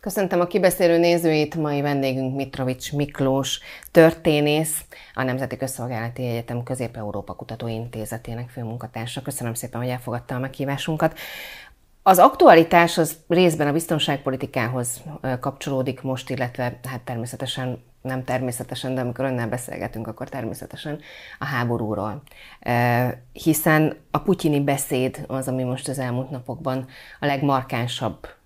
Köszöntöm a kibeszélő nézőit, mai vendégünk Mitrovics Miklós, történész, a Nemzeti Közszolgálati Egyetem Közép-Európa Kutatóintézetének főmunkatársa. Köszönöm szépen, hogy elfogadta a meghívásunkat. Az aktualitás az részben a biztonságpolitikához kapcsolódik most, illetve hát természetesen nem természetesen, de amikor önnel beszélgetünk, akkor természetesen a háborúról. Hiszen a putyini beszéd az, ami most az elmúlt napokban a legmarkánsabb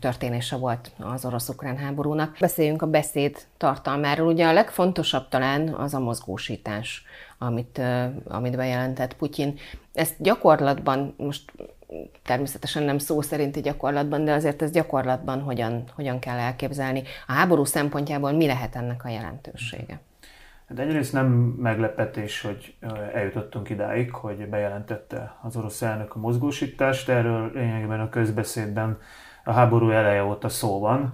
történése volt az orosz-ukrán háborúnak. Beszéljünk a beszéd tartalmáról. Ugye a legfontosabb talán az a mozgósítás, amit, amit bejelentett Putyin. Ezt gyakorlatban, most természetesen nem szó szerinti gyakorlatban, de azért ez gyakorlatban hogyan, hogyan kell elképzelni. A háború szempontjából mi lehet ennek a jelentősége? Hát egyrészt nem meglepetés, hogy eljutottunk idáig, hogy bejelentette az orosz elnök a mozgósítást. Erről lényegében a közbeszédben a háború eleje óta szó van.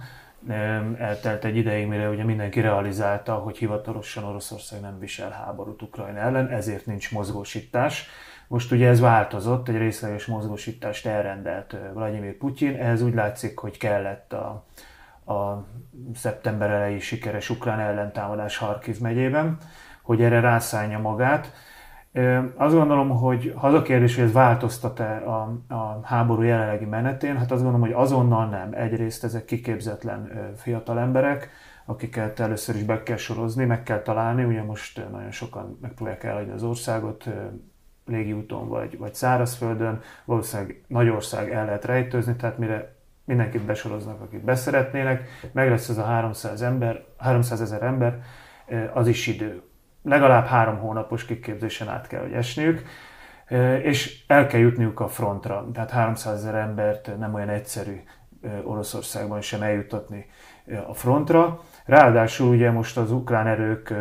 Eltelt egy ideig, mire ugye mindenki realizálta, hogy hivatalosan Oroszország nem visel háborút Ukrajna ellen, ezért nincs mozgósítás. Most ugye ez változott, egy részleges mozgósítást elrendelt Vladimir Putyin, ehhez úgy látszik, hogy kellett a, a szeptember elejé sikeres ukrán ellentámadás Harkiv megyében, hogy erre rászállja magát. Azt gondolom, hogy az a kérdés, hogy ez változtat-e a, a háború jelenlegi menetén, hát azt gondolom, hogy azonnal nem. Egyrészt ezek kiképzetlen fiatal emberek, akiket először is be kell sorozni, meg kell találni. Ugye most nagyon sokan megpróbálják elhagyni az országot, légiúton vagy, vagy szárazföldön, valószínűleg nagy ország el lehet rejtőzni, tehát mire mindenkit besoroznak, akit beszeretnének, meg lesz ez a 300 ember, 300 ezer ember, az is idő legalább három hónapos kiképzésen át kell, hogy esniük, és el kell jutniuk a frontra. Tehát 300 ezer embert nem olyan egyszerű Oroszországban sem eljutatni a frontra. Ráadásul ugye most az ukrán erők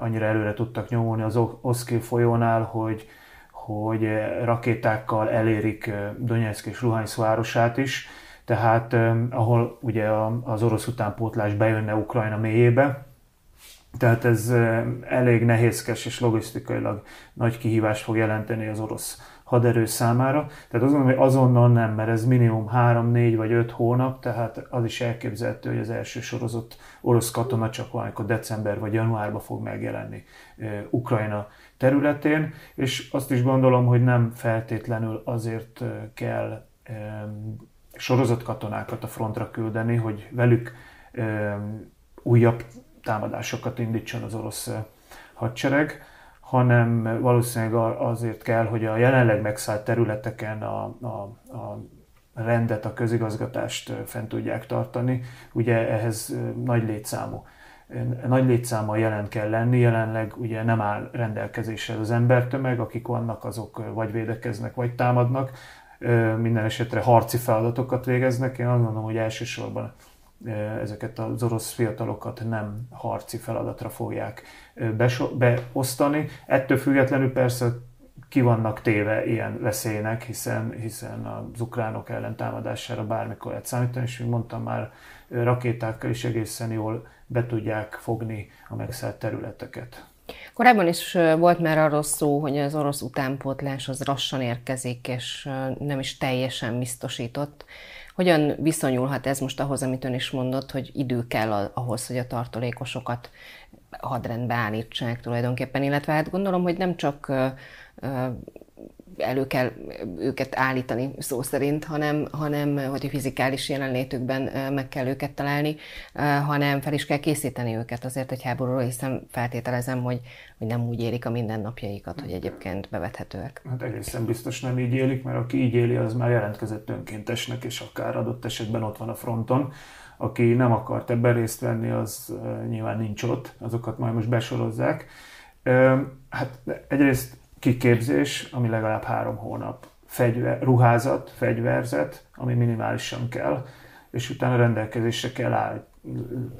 annyira előre tudtak nyomulni az Oszkil folyónál, hogy, hogy rakétákkal elérik Donetsk és Luhansk városát is, tehát ahol ugye az orosz utánpótlás bejönne Ukrajna mélyébe, tehát ez elég nehézkes és logisztikailag nagy kihívást fog jelenteni az orosz haderő számára. Tehát azt gondolom, hogy azonnal nem, mert ez minimum 3, 4 vagy 5 hónap, tehát az is elképzelhető, hogy az első sorozott orosz katona csak valamikor december vagy januárban fog megjelenni Ukrajna területén, és azt is gondolom, hogy nem feltétlenül azért kell sorozott katonákat a frontra küldeni, hogy velük újabb támadásokat indítson az orosz hadsereg, hanem valószínűleg azért kell, hogy a jelenleg megszállt területeken a, a, a rendet, a közigazgatást fent tudják tartani. Ugye ehhez eh, nagy létszámú nagy létszámmal jelen kell lenni, jelenleg ugye nem áll rendelkezésre az embertömeg, akik vannak, azok vagy védekeznek, vagy támadnak, minden esetre harci feladatokat végeznek. Én azt mondom, hogy elsősorban ezeket az orosz fiatalokat nem harci feladatra fogják beosztani. Ettől függetlenül persze ki vannak téve ilyen veszélynek, hiszen, hiszen az ukránok ellen támadására bármikor lehet számítani, és mint mondtam már, rakétákkal is egészen jól be tudják fogni a megszállt területeket. Korábban is volt már arról szó, hogy az orosz utánpótlás az rassan érkezik, és nem is teljesen biztosított. Hogyan viszonyulhat ez most ahhoz, amit ön is mondott, hogy idő kell ahhoz, hogy a tartalékosokat hadrendbe állítsák tulajdonképpen, illetve hát gondolom, hogy nem csak elő kell őket állítani szó szerint, hanem, hanem hogy a fizikális jelenlétükben meg kell őket találni, hanem fel is kell készíteni őket azért egy háborúról, hiszen feltételezem, hogy, hogy nem úgy élik a mindennapjaikat, hogy egyébként bevethetőek. Hát egészen biztos nem így élik, mert aki így éli, az már jelentkezett önkéntesnek, és akár adott esetben ott van a fronton. Aki nem akart ebben részt venni, az nyilván nincs ott, azokat majd most besorozzák. Hát egyrészt kiképzés, ami legalább három hónap, fegyver, ruházat, fegyverzet, ami minimálisan kell, és utána rendelkezésre kell áll,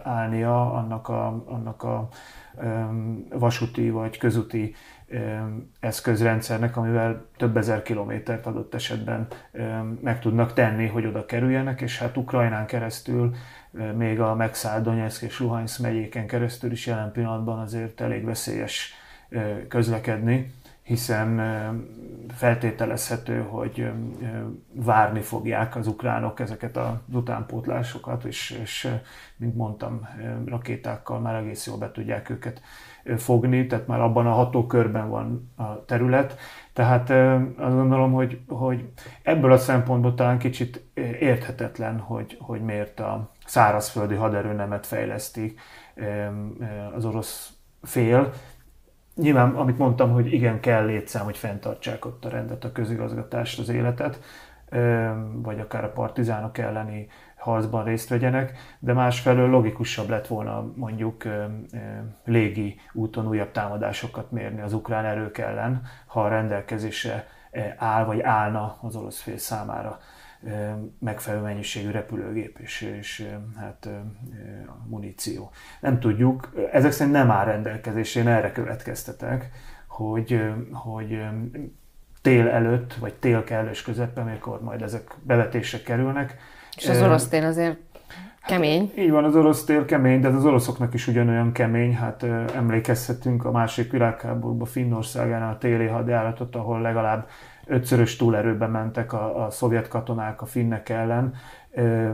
állnia annak a, annak a um, vasúti vagy közúti um, eszközrendszernek, amivel több ezer kilométert adott esetben um, meg tudnak tenni, hogy oda kerüljenek, és hát Ukrajnán keresztül, még a megszállt Donetsk és Luhansk megyéken keresztül is jelen pillanatban azért elég veszélyes közlekedni hiszen feltételezhető, hogy várni fogják az ukránok ezeket az utánpótlásokat, és, és mint mondtam, rakétákkal már egész jól be tudják őket fogni, tehát már abban a hatókörben van a terület. Tehát azt gondolom, hogy, hogy ebből a szempontból talán kicsit érthetetlen, hogy, hogy miért a szárazföldi haderőnemet fejleszti az orosz fél, Nyilván, amit mondtam, hogy igen, kell létszám, hogy fenntartsák ott a rendet, a közigazgatást, az életet, vagy akár a partizánok elleni harcban részt vegyenek, de másfelől logikusabb lett volna mondjuk légi úton újabb támadásokat mérni az ukrán erők ellen, ha a rendelkezésre áll vagy állna az orosz fél számára megfelelő mennyiségű repülőgép és, és hát muníció. Nem tudjuk, ezek szerint nem áll rendelkezésre, én erre következtetek, hogy, hogy tél előtt, vagy tél kellős közepben, amikor majd ezek bevetésre kerülnek. És az orosz tél azért Kemény. Hát, így van, az orosz tél kemény, de az oroszoknak is ugyanolyan kemény. Hát emlékezhetünk a másik világháborúban Finnországán a téli hadjáratot, ahol legalább ötszörös túlerőben mentek a, a szovjet katonák a finnek ellen,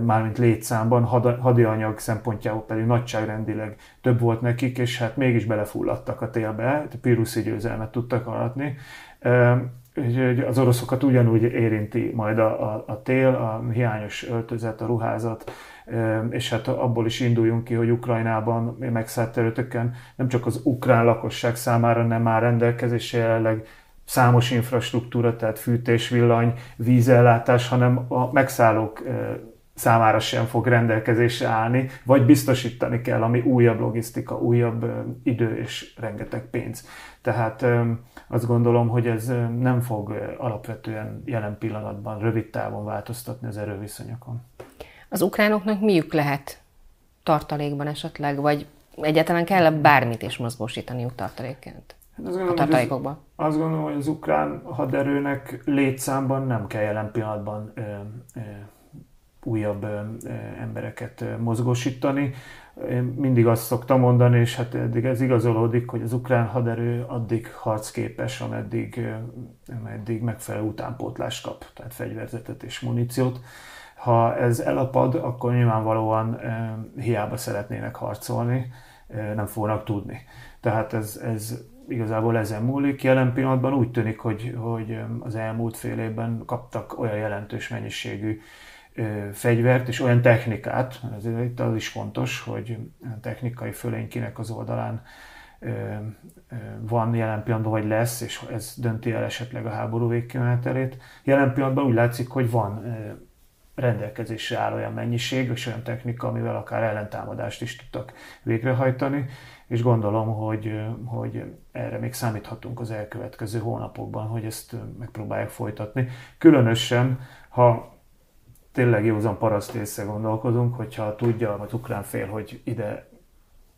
mármint létszámban, had, hadianyag szempontjából pedig nagyságrendileg több volt nekik, és hát mégis belefulladtak a télbe, piruszi győzelmet tudtak aratni. Az oroszokat ugyanúgy érinti majd a, a, a tél, a hiányos öltözet, a ruházat, és hát abból is induljunk ki, hogy Ukrajnában megszállt területeken nem csak az ukrán lakosság számára nem áll rendelkezésre jelenleg számos infrastruktúra, tehát fűtés, villany, vízellátás, hanem a megszállók számára sem fog rendelkezésre állni, vagy biztosítani kell, ami újabb logisztika, újabb idő és rengeteg pénz. Tehát azt gondolom, hogy ez nem fog alapvetően jelen pillanatban rövid távon változtatni az erőviszonyokon. Az ukránoknak miük lehet tartalékban esetleg, vagy egyáltalán kell bármit is mozgósítaniuk tartalékként? Hát azt gondolom, a tartalékokban? Az, azt gondolom, hogy az ukrán haderőnek létszámban nem kell jelen pillanatban ö, ö, újabb ö, embereket mozgósítani. Én mindig azt szoktam mondani, és hát eddig ez igazolódik, hogy az ukrán haderő addig harcképes, ameddig, ameddig megfelelő utánpótlást kap, tehát fegyverzetet és muníciót. Ha ez elapad, akkor nyilvánvalóan hiába szeretnének harcolni, nem fognak tudni. Tehát ez, ez igazából ezen múlik. Jelen pillanatban úgy tűnik, hogy, hogy az elmúlt fél évben kaptak olyan jelentős mennyiségű fegyvert és olyan technikát, ezért itt az is fontos, hogy technikai fölény kinek az oldalán van jelen pillanatban, vagy lesz, és ez dönti el esetleg a háború végkimenetelét. Jelen pillanatban úgy látszik, hogy van rendelkezésre áll olyan mennyiség, és olyan technika, amivel akár ellentámadást is tudtak végrehajtani, és gondolom, hogy, hogy erre még számíthatunk az elkövetkező hónapokban, hogy ezt megpróbálják folytatni. Különösen, ha tényleg józan paraszt észre gondolkozunk, hogyha tudja az ukrán fél, hogy ide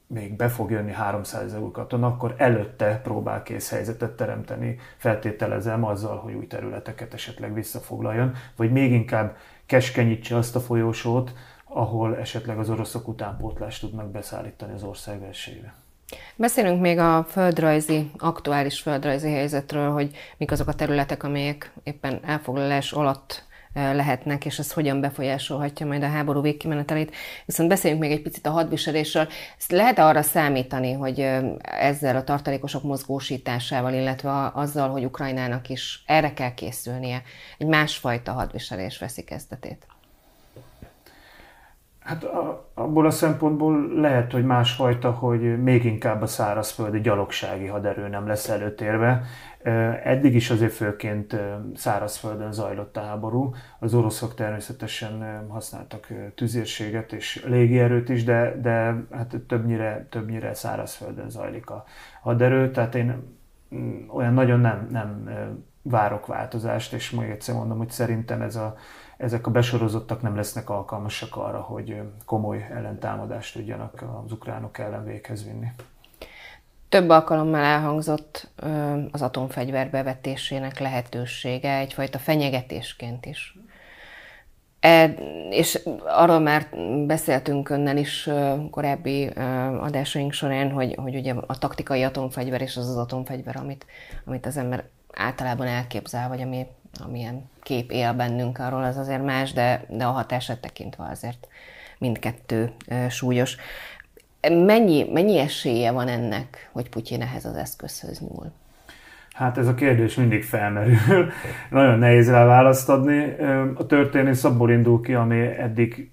még be fog jönni 300 ezer katona, akkor előtte próbál kész helyzetet teremteni, feltételezem azzal, hogy új területeket esetleg visszafoglaljon, vagy még inkább keskenyítse azt a folyósót, ahol esetleg az oroszok utánpótlást tudnak beszállítani az ország versélyre. Beszélünk még a földrajzi, aktuális földrajzi helyzetről, hogy mik azok a területek, amelyek éppen elfoglalás alatt lehetnek, és ez hogyan befolyásolhatja majd a háború végkimenetelét. Viszont beszéljünk még egy picit a hadviselésről. Ezt lehet arra számítani, hogy ezzel a tartalékosok mozgósításával, illetve azzal, hogy Ukrajnának is erre kell készülnie, egy másfajta hadviselés veszi kezdetét? Hát abból a szempontból lehet, hogy másfajta, hogy még inkább a szárazföldi gyalogsági haderő nem lesz előtérve. Eddig is azért főként szárazföldön zajlott a háború. Az oroszok természetesen használtak tüzérséget és légierőt is, de, de hát többnyire, többnyire szárazföldön zajlik a haderő. Tehát én mm, olyan nagyon nem, nem várok változást, és még egyszer mondom, hogy szerintem ez a ezek a besorozottak nem lesznek alkalmasak arra, hogy komoly ellentámadást tudjanak az ukránok ellen véghez vinni. Több alkalommal elhangzott az atomfegyver bevetésének lehetősége egyfajta fenyegetésként is. E, és arról már beszéltünk önnel is korábbi adásaink során, hogy, hogy ugye a taktikai atomfegyver és az az atomfegyver, amit, amit az ember általában elképzel, vagy ami, amilyen kép él bennünk arról, az azért más, de, de a hatását tekintve azért mindkettő súlyos. Mennyi, mennyi esélye van ennek, hogy Putyin ehhez az eszközhöz nyúl? Hát ez a kérdés mindig felmerül. Nagyon nehéz rá választ adni. A történész abból indul ki, ami eddig,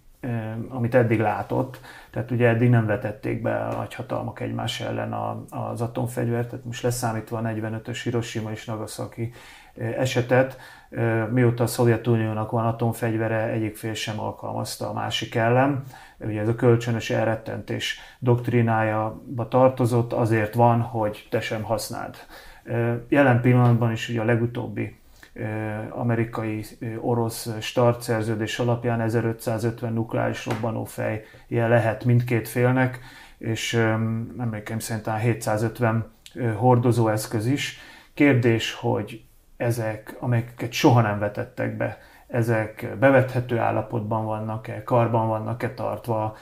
amit eddig látott. Tehát ugye eddig nem vetették be a nagyhatalmak egymás ellen az atomfegyvert, tehát most leszámítva a 45-ös Hiroshima és Nagasaki esetet, mióta a Szovjetuniónak van atomfegyvere, egyik fél sem alkalmazta a másik ellen. Ugye ez a kölcsönös elrettentés doktrinájába tartozott, azért van, hogy te sem használd. Jelen pillanatban is ugye a legutóbbi amerikai-orosz start szerződés alapján 1550 nukleáris robbanófej lehet mindkét félnek, és emlékeim szerint 750 hordozóeszköz is. Kérdés, hogy ezek, amelyeket soha nem vetettek be, ezek bevethető állapotban vannak-e, karban vannak-e tartva,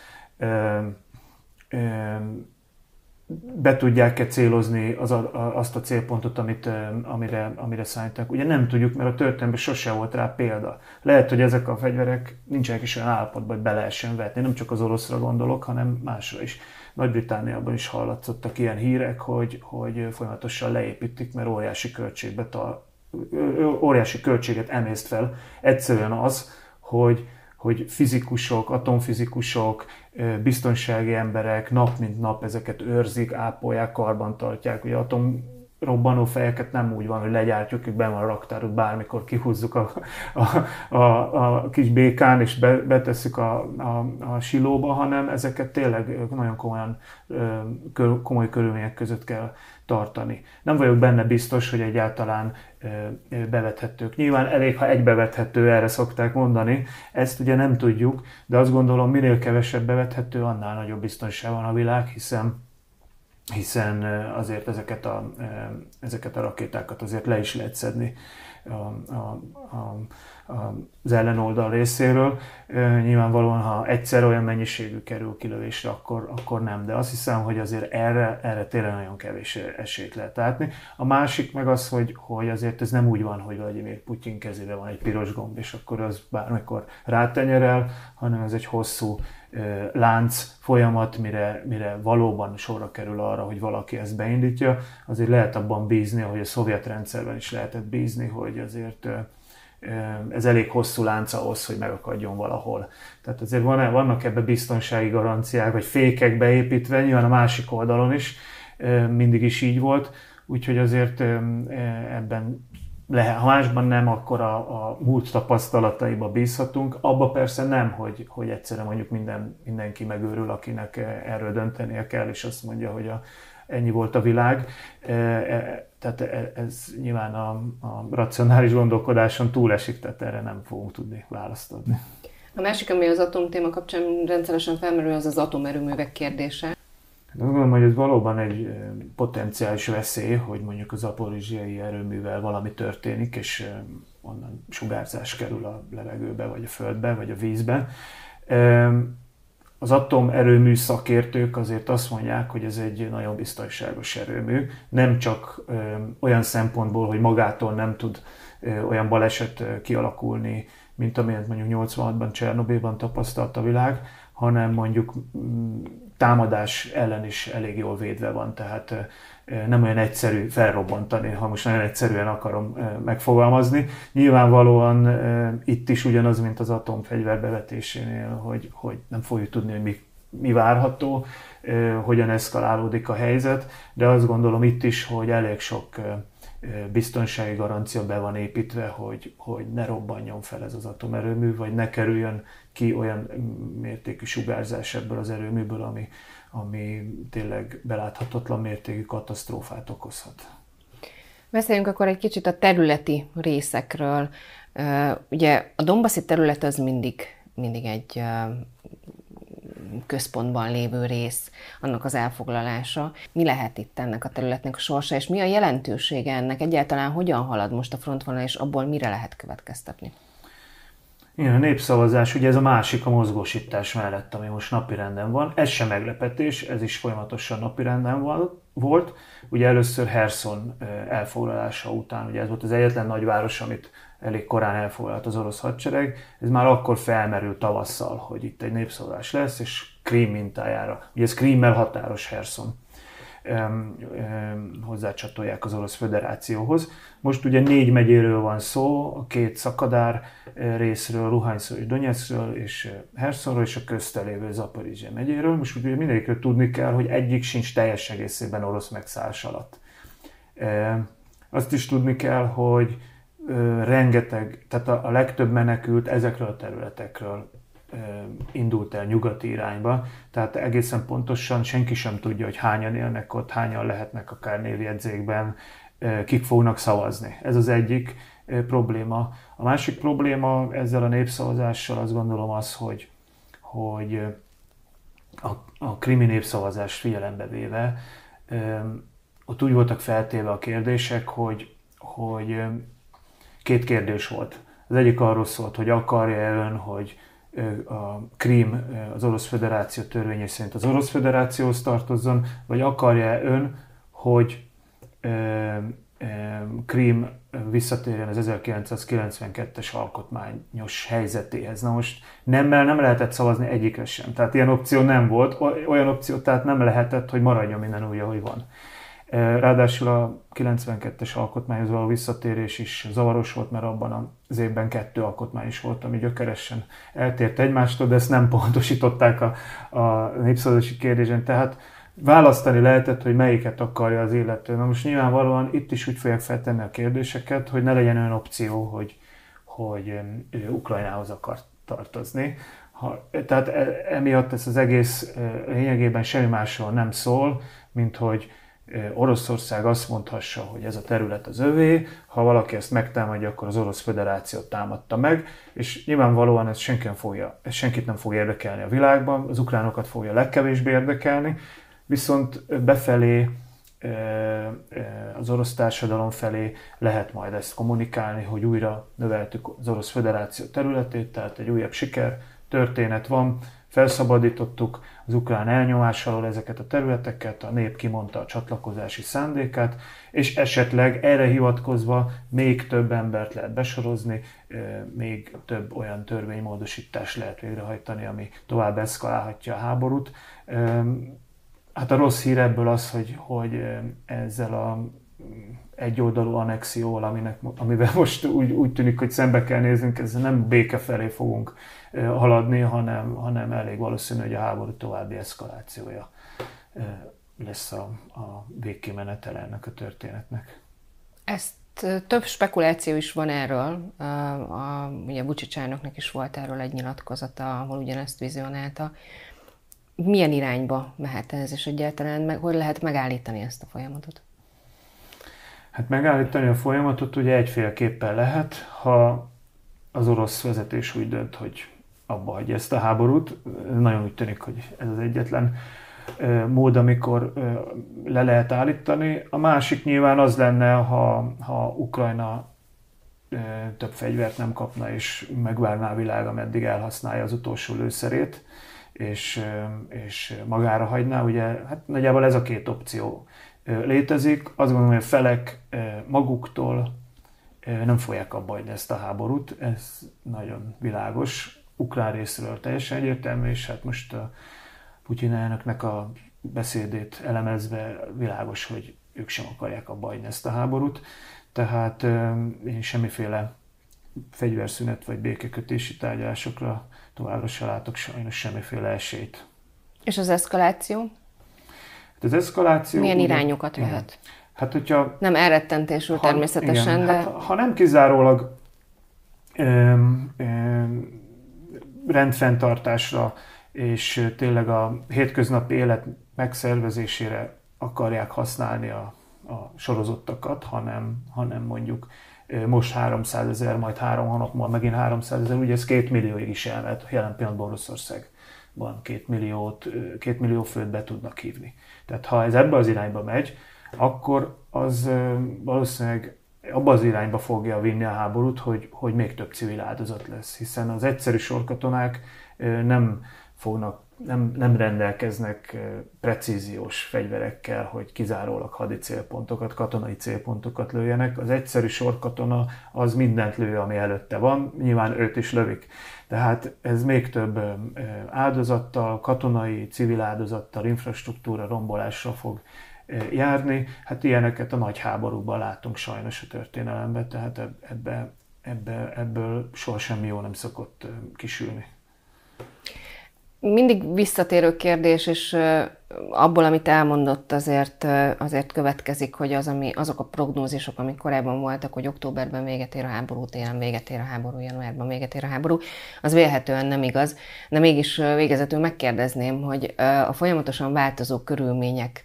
be tudják-e célozni az a, azt a célpontot, amit, amire, amire szállítanak. Ugye nem tudjuk, mert a történelemben sose volt rá példa. Lehet, hogy ezek a fegyverek nincsenek is olyan állapotban, hogy be lehessen vetni. Nem csak az oroszra gondolok, hanem másra is. Nagy-Britániában is hallatszottak ilyen hírek, hogy, hogy folyamatosan leépítik, mert óriási költségbe tar- óriási költséget emészt fel. Egyszerűen az, hogy, hogy fizikusok, atomfizikusok, biztonsági emberek nap mint nap ezeket őrzik, ápolják, karban tartják. Ugye atom robbanó fejeket nem úgy van, hogy legyártjuk, hogy be van a raktáruk, bármikor kihúzzuk a, a, a, a kis békán, és be, betesszük a, a, a silóba, hanem ezeket tényleg nagyon komolyan, komoly körülmények között kell tartani. Nem vagyok benne biztos, hogy egyáltalán bevethetők. Nyilván elég, ha egy bevethető, erre szokták mondani, ezt ugye nem tudjuk, de azt gondolom, minél kevesebb bevethető, annál nagyobb biztonság van a világ, hiszen hiszen azért ezeket a, ezeket a rakétákat azért le is lehet szedni a, a, a, az ellenoldal részéről. Nyilvánvalóan, ha egyszer olyan mennyiségű kerül kilövésre, akkor, akkor nem, de azt hiszem, hogy azért erre, erre tényleg nagyon kevés esélyt lehet látni. A másik meg az, hogy, hogy azért ez nem úgy van, hogy Vladimir Putyin kezébe van egy piros gomb, és akkor az bármikor rátenyerel, hanem ez egy hosszú lánc folyamat, mire, mire valóban sorra kerül arra, hogy valaki ezt beindítja, azért lehet abban bízni, hogy a szovjet rendszerben is lehetett bízni, hogy azért ez elég hosszú lánc ahhoz, hogy megakadjon valahol. Tehát azért van, vannak ebbe biztonsági garanciák, vagy fékek beépítve, nyilván a másik oldalon is mindig is így volt, úgyhogy azért ebben lehet, ha másban nem, akkor a, a múlt tapasztalataiba bízhatunk. Abba persze nem, hogy, hogy egyszerűen mondjuk minden, mindenki megőrül, akinek erről döntenie kell, és azt mondja, hogy a, ennyi volt a világ. E, e, tehát e, ez nyilván a, a racionális gondolkodáson túlesik, tehát erre nem fogunk tudni választ adni. A másik, ami az atomtéma kapcsán rendszeresen felmerül, az az atomerőművek kérdése. Hát azt gondolom, hogy ez valóban egy potenciális veszély, hogy mondjuk az aporizsiai erőművel valami történik, és onnan sugárzás kerül a levegőbe, vagy a földbe, vagy a vízbe. Az atomerőmű szakértők azért azt mondják, hogy ez egy nagyon biztonságos erőmű, nem csak olyan szempontból, hogy magától nem tud olyan baleset kialakulni, mint amilyet mondjuk 86-ban Csernobilban tapasztalt a világ, hanem mondjuk mm, támadás ellen is elég jól védve van, tehát nem olyan egyszerű felrobbantani, ha most nagyon egyszerűen akarom megfogalmazni. Nyilvánvalóan itt is ugyanaz, mint az atomfegyver bevetésénél, hogy, hogy nem fogjuk tudni, hogy mi, mi várható, hogyan eszkalálódik a helyzet, de azt gondolom itt is, hogy elég sok biztonsági garancia be van építve, hogy, hogy ne robbanjon fel ez az atomerőmű, vagy ne kerüljön ki olyan mértékű sugárzás ebből az erőműből, ami, ami tényleg beláthatatlan mértékű katasztrófát okozhat. Beszéljünk akkor egy kicsit a területi részekről. Ugye a Dombaszi terület az mindig, mindig egy központban lévő rész, annak az elfoglalása. Mi lehet itt ennek a területnek a sorsa, és mi a jelentősége ennek? Egyáltalán hogyan halad most a frontvonal, és abból mire lehet következtetni? Igen, a népszavazás, ugye ez a másik a mozgósítás mellett, ami most napirenden van. Ez sem meglepetés, ez is folyamatosan napirenden volt. Ugye először Herson elfoglalása után, ugye ez volt az egyetlen nagyváros, amit elég korán elfoglalt az orosz hadsereg. Ez már akkor felmerült tavasszal, hogy itt egy népszavazás lesz, és Krím mintájára. Ugye ez Krímmel határos Herson hozzácsatolják az Orosz Föderációhoz. Most ugye négy megyéről van szó, a két szakadár eh, részről, Luhanszról és Donetskről és eh, Hersonról és a köztelévő Zaporizsia megyéről. Most ugye mindegyikről tudni kell, hogy egyik sincs teljes egészében orosz megszállás alatt. Azt is tudni kell, hogy rengeteg, tehát a legtöbb menekült ezekről a területekről indult el nyugati irányba, tehát egészen pontosan senki sem tudja, hogy hányan élnek ott, hányan lehetnek akár névjegyzékben, kik fognak szavazni. Ez az egyik probléma. A másik probléma ezzel a népszavazással azt gondolom az, hogy, hogy a, a krimi népszavazást figyelembe véve, ott úgy voltak feltéve a kérdések, hogy, hogy két kérdés volt. Az egyik arról szólt, hogy akarja ön, hogy a Krím az Orosz Föderáció törvénye szerint az Orosz Föderációhoz tartozzon, vagy akarja ön, hogy Krím visszatérjen az 1992-es alkotmányos helyzetéhez. Na most nemmel nem lehetett szavazni egyikre sem. Tehát ilyen opció nem volt, olyan opció tehát nem lehetett, hogy maradjon minden úgy, ahogy van. Ráadásul a 92-es alkotmányhoz való visszatérés is zavaros volt, mert abban az évben kettő alkotmány is volt, ami gyökeresen eltért egymástól, de ezt nem pontosították a, a népszavazási kérdésen. Tehát választani lehetett, hogy melyiket akarja az illető. Na most nyilvánvalóan itt is úgy fogják feltenni a kérdéseket, hogy ne legyen olyan opció, hogy, hogy ő Ukrajnához akar tartozni. Ha, tehát e, emiatt ez az egész lényegében semmi másról nem szól, mint hogy Oroszország azt mondhassa, hogy ez a terület az övé, ha valaki ezt megtámadja, akkor az Orosz Föderáció támadta meg, és nyilvánvalóan ez, senki nem fogja, ez senkit nem fog érdekelni a világban, az ukránokat fogja legkevésbé érdekelni, viszont befelé, az orosz társadalom felé lehet majd ezt kommunikálni, hogy újra növeltük az Orosz Föderáció területét, tehát egy újabb siker történet van, felszabadítottuk az ukrán elnyomás alól ezeket a területeket, a nép kimondta a csatlakozási szándékát, és esetleg erre hivatkozva még több embert lehet besorozni, még több olyan törvénymódosítás lehet végrehajtani, ami tovább eszkalálhatja a háborút. Hát a rossz hír ebből az, hogy, hogy ezzel a egyoldalú annexióval, aminek, amivel most úgy, úgy tűnik, hogy szembe kell néznünk, ezzel nem béke felé fogunk haladni, hanem, hanem elég valószínű, hogy a háború további eszkalációja lesz a, a végkimenetele ennek a történetnek. Ezt több spekuláció is van erről. A, a, ugye Bucsicsának is volt erről egy nyilatkozata, ahol ugyanezt vizionálta. Milyen irányba mehet ez, és egyáltalán meg, hogy lehet megállítani ezt a folyamatot? Hát megállítani a folyamatot ugye egyféleképpen lehet, ha az orosz vezetés úgy dönt, hogy abba hagyja ezt a háborút. Nagyon úgy tűnik, hogy ez az egyetlen mód, amikor le lehet állítani. A másik nyilván az lenne, ha, ha Ukrajna több fegyvert nem kapna, és megvárná a világ, ameddig elhasználja az utolsó lőszerét, és, és magára hagyná. Ugye, hát nagyjából ez a két opció létezik. Azt gondolom, hogy a felek maguktól nem fogják abba hagyni ezt a háborút, ez nagyon világos ukrán részről teljesen egyértelmű, és hát most a Putyin elnöknek a beszédét elemezve világos, hogy ők sem akarják abba hagyni ezt a háborút. Tehát én semmiféle fegyverszünet vagy békekötési tárgyalásokra továbbra se látok sajnos semmiféle esélyt. És az eszkaláció? Hát az eszkaláció... Milyen ugye, irányokat vehet? Hát, hogyha... Nem elrettentésről természetesen, igen, de... Hát, ha nem kizárólag öm, öm, rendfenntartásra és tényleg a hétköznapi élet megszervezésére akarják használni a, a sorozottakat, hanem, hanem mondjuk most 300 ezer, majd három hónap múlva megint 300 ezer, ugye ez két millióig is elmehet, jelen pillanatban Oroszországban két, milliót, két millió főt be tudnak hívni. Tehát ha ez ebbe az irányba megy, akkor az valószínűleg abba az irányba fogja vinni a háborút, hogy, hogy még több civil áldozat lesz, hiszen az egyszerű sorkatonák nem fognak nem, nem rendelkeznek precíziós fegyverekkel, hogy kizárólag hadi célpontokat, katonai célpontokat lőjenek. Az egyszerű sorkatona az mindent lő, ami előtte van, nyilván őt is lövik. Tehát ez még több áldozattal, katonai, civil áldozattal, infrastruktúra rombolásra fog járni. Hát ilyeneket a nagy háborúban látunk sajnos a történelemben, tehát ebbe, ebbe, ebből soha semmi jó nem szokott kisülni mindig visszatérő kérdés, és abból, amit elmondott, azért, azért következik, hogy az, ami, azok a prognózisok, amik korábban voltak, hogy októberben véget ér a háború, télen véget ér a háború, januárban véget ér a háború, az vélhetően nem igaz. De mégis végezetül megkérdezném, hogy a folyamatosan változó körülmények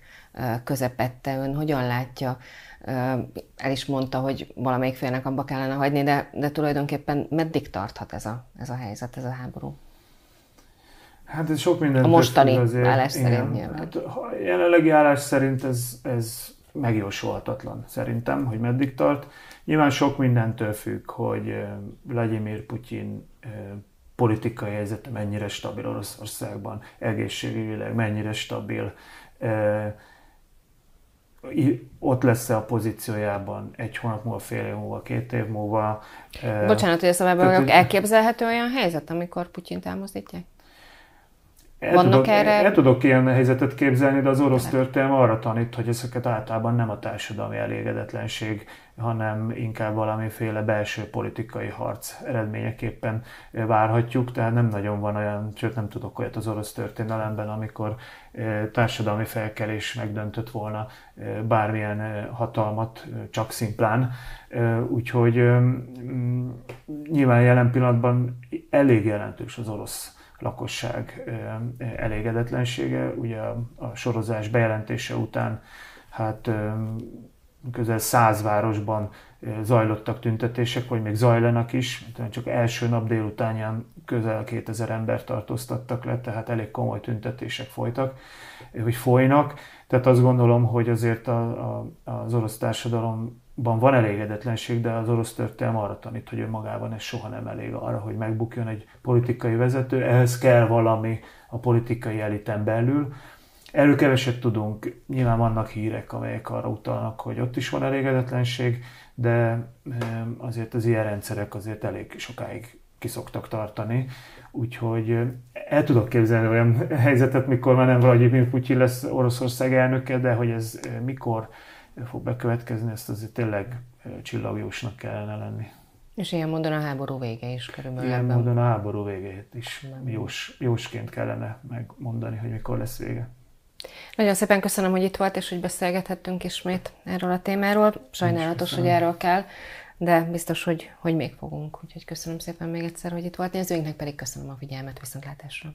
közepette ön hogyan látja, el is mondta, hogy valamelyik félnek abba kellene hagyni, de, de tulajdonképpen meddig tarthat ez a, ez a helyzet, ez a háború? Hát ez sok minden. A mostani azért, állás igen, szerint nyilván. Hát, a jelenlegi állás szerint ez, ez megjósolhatatlan szerintem, hogy meddig tart. Nyilván sok mindentől függ, hogy Vladimir Putyin politikai helyzete mennyire stabil Oroszországban, egészségügyileg mennyire stabil, ott lesz-e a pozíciójában egy hónap múlva, fél év múlva, két év múlva. Bocsánat, hogy ezt a elképzelhető olyan helyzet, amikor Putyin elmozdítják? El Vannak tudok, erre? El tudok ilyen helyzetet képzelni, de az orosz történelme arra tanít, hogy ezeket általában nem a társadalmi elégedetlenség, hanem inkább valamiféle belső politikai harc eredményeképpen várhatjuk, tehát nem nagyon van olyan, sőt nem tudok olyat az orosz történelemben, amikor eh, társadalmi felkelés megdöntött volna eh, bármilyen eh, hatalmat, csak szimplán. Úgyhogy mm, nyilván jelen pillanatban elég jelentős az orosz lakosság elégedetlensége. Ugye a sorozás bejelentése után hát közel száz városban zajlottak tüntetések, vagy még zajlanak is. Csak első nap délutánján közel 2000 ember tartóztattak le, tehát elég komoly tüntetések folytak, vagy folynak. Tehát azt gondolom, hogy azért a, a, az orosz társadalom ban van elégedetlenség, de az orosz történelem arra tanít, hogy önmagában ez soha nem elég arra, hogy megbukjon egy politikai vezető, ehhez kell valami a politikai eliten belül. Erről keveset tudunk, nyilván vannak hírek, amelyek arra utalnak, hogy ott is van elégedetlenség, de azért az ilyen rendszerek azért elég sokáig kiszoktak tartani, úgyhogy el tudok képzelni olyan helyzetet, mikor már nem Vladimir Putyin lesz Oroszország elnöke, de hogy ez mikor, fog bekövetkezni, ezt azért tényleg csillagjósnak kellene lenni. És ilyen módon a háború vége is körülbelül. Ilyen ebben. módon a háború végét is jós, jósként kellene megmondani, hogy mikor lesz vége. Nagyon szépen köszönöm, hogy itt volt, és hogy beszélgethettünk ismét erről a témáról. Sajnálatos, hogy erről kell, de biztos, hogy, hogy még fogunk. Úgyhogy köszönöm szépen még egyszer, hogy itt volt. Nézőinknek pedig köszönöm a figyelmet, viszontlátásra.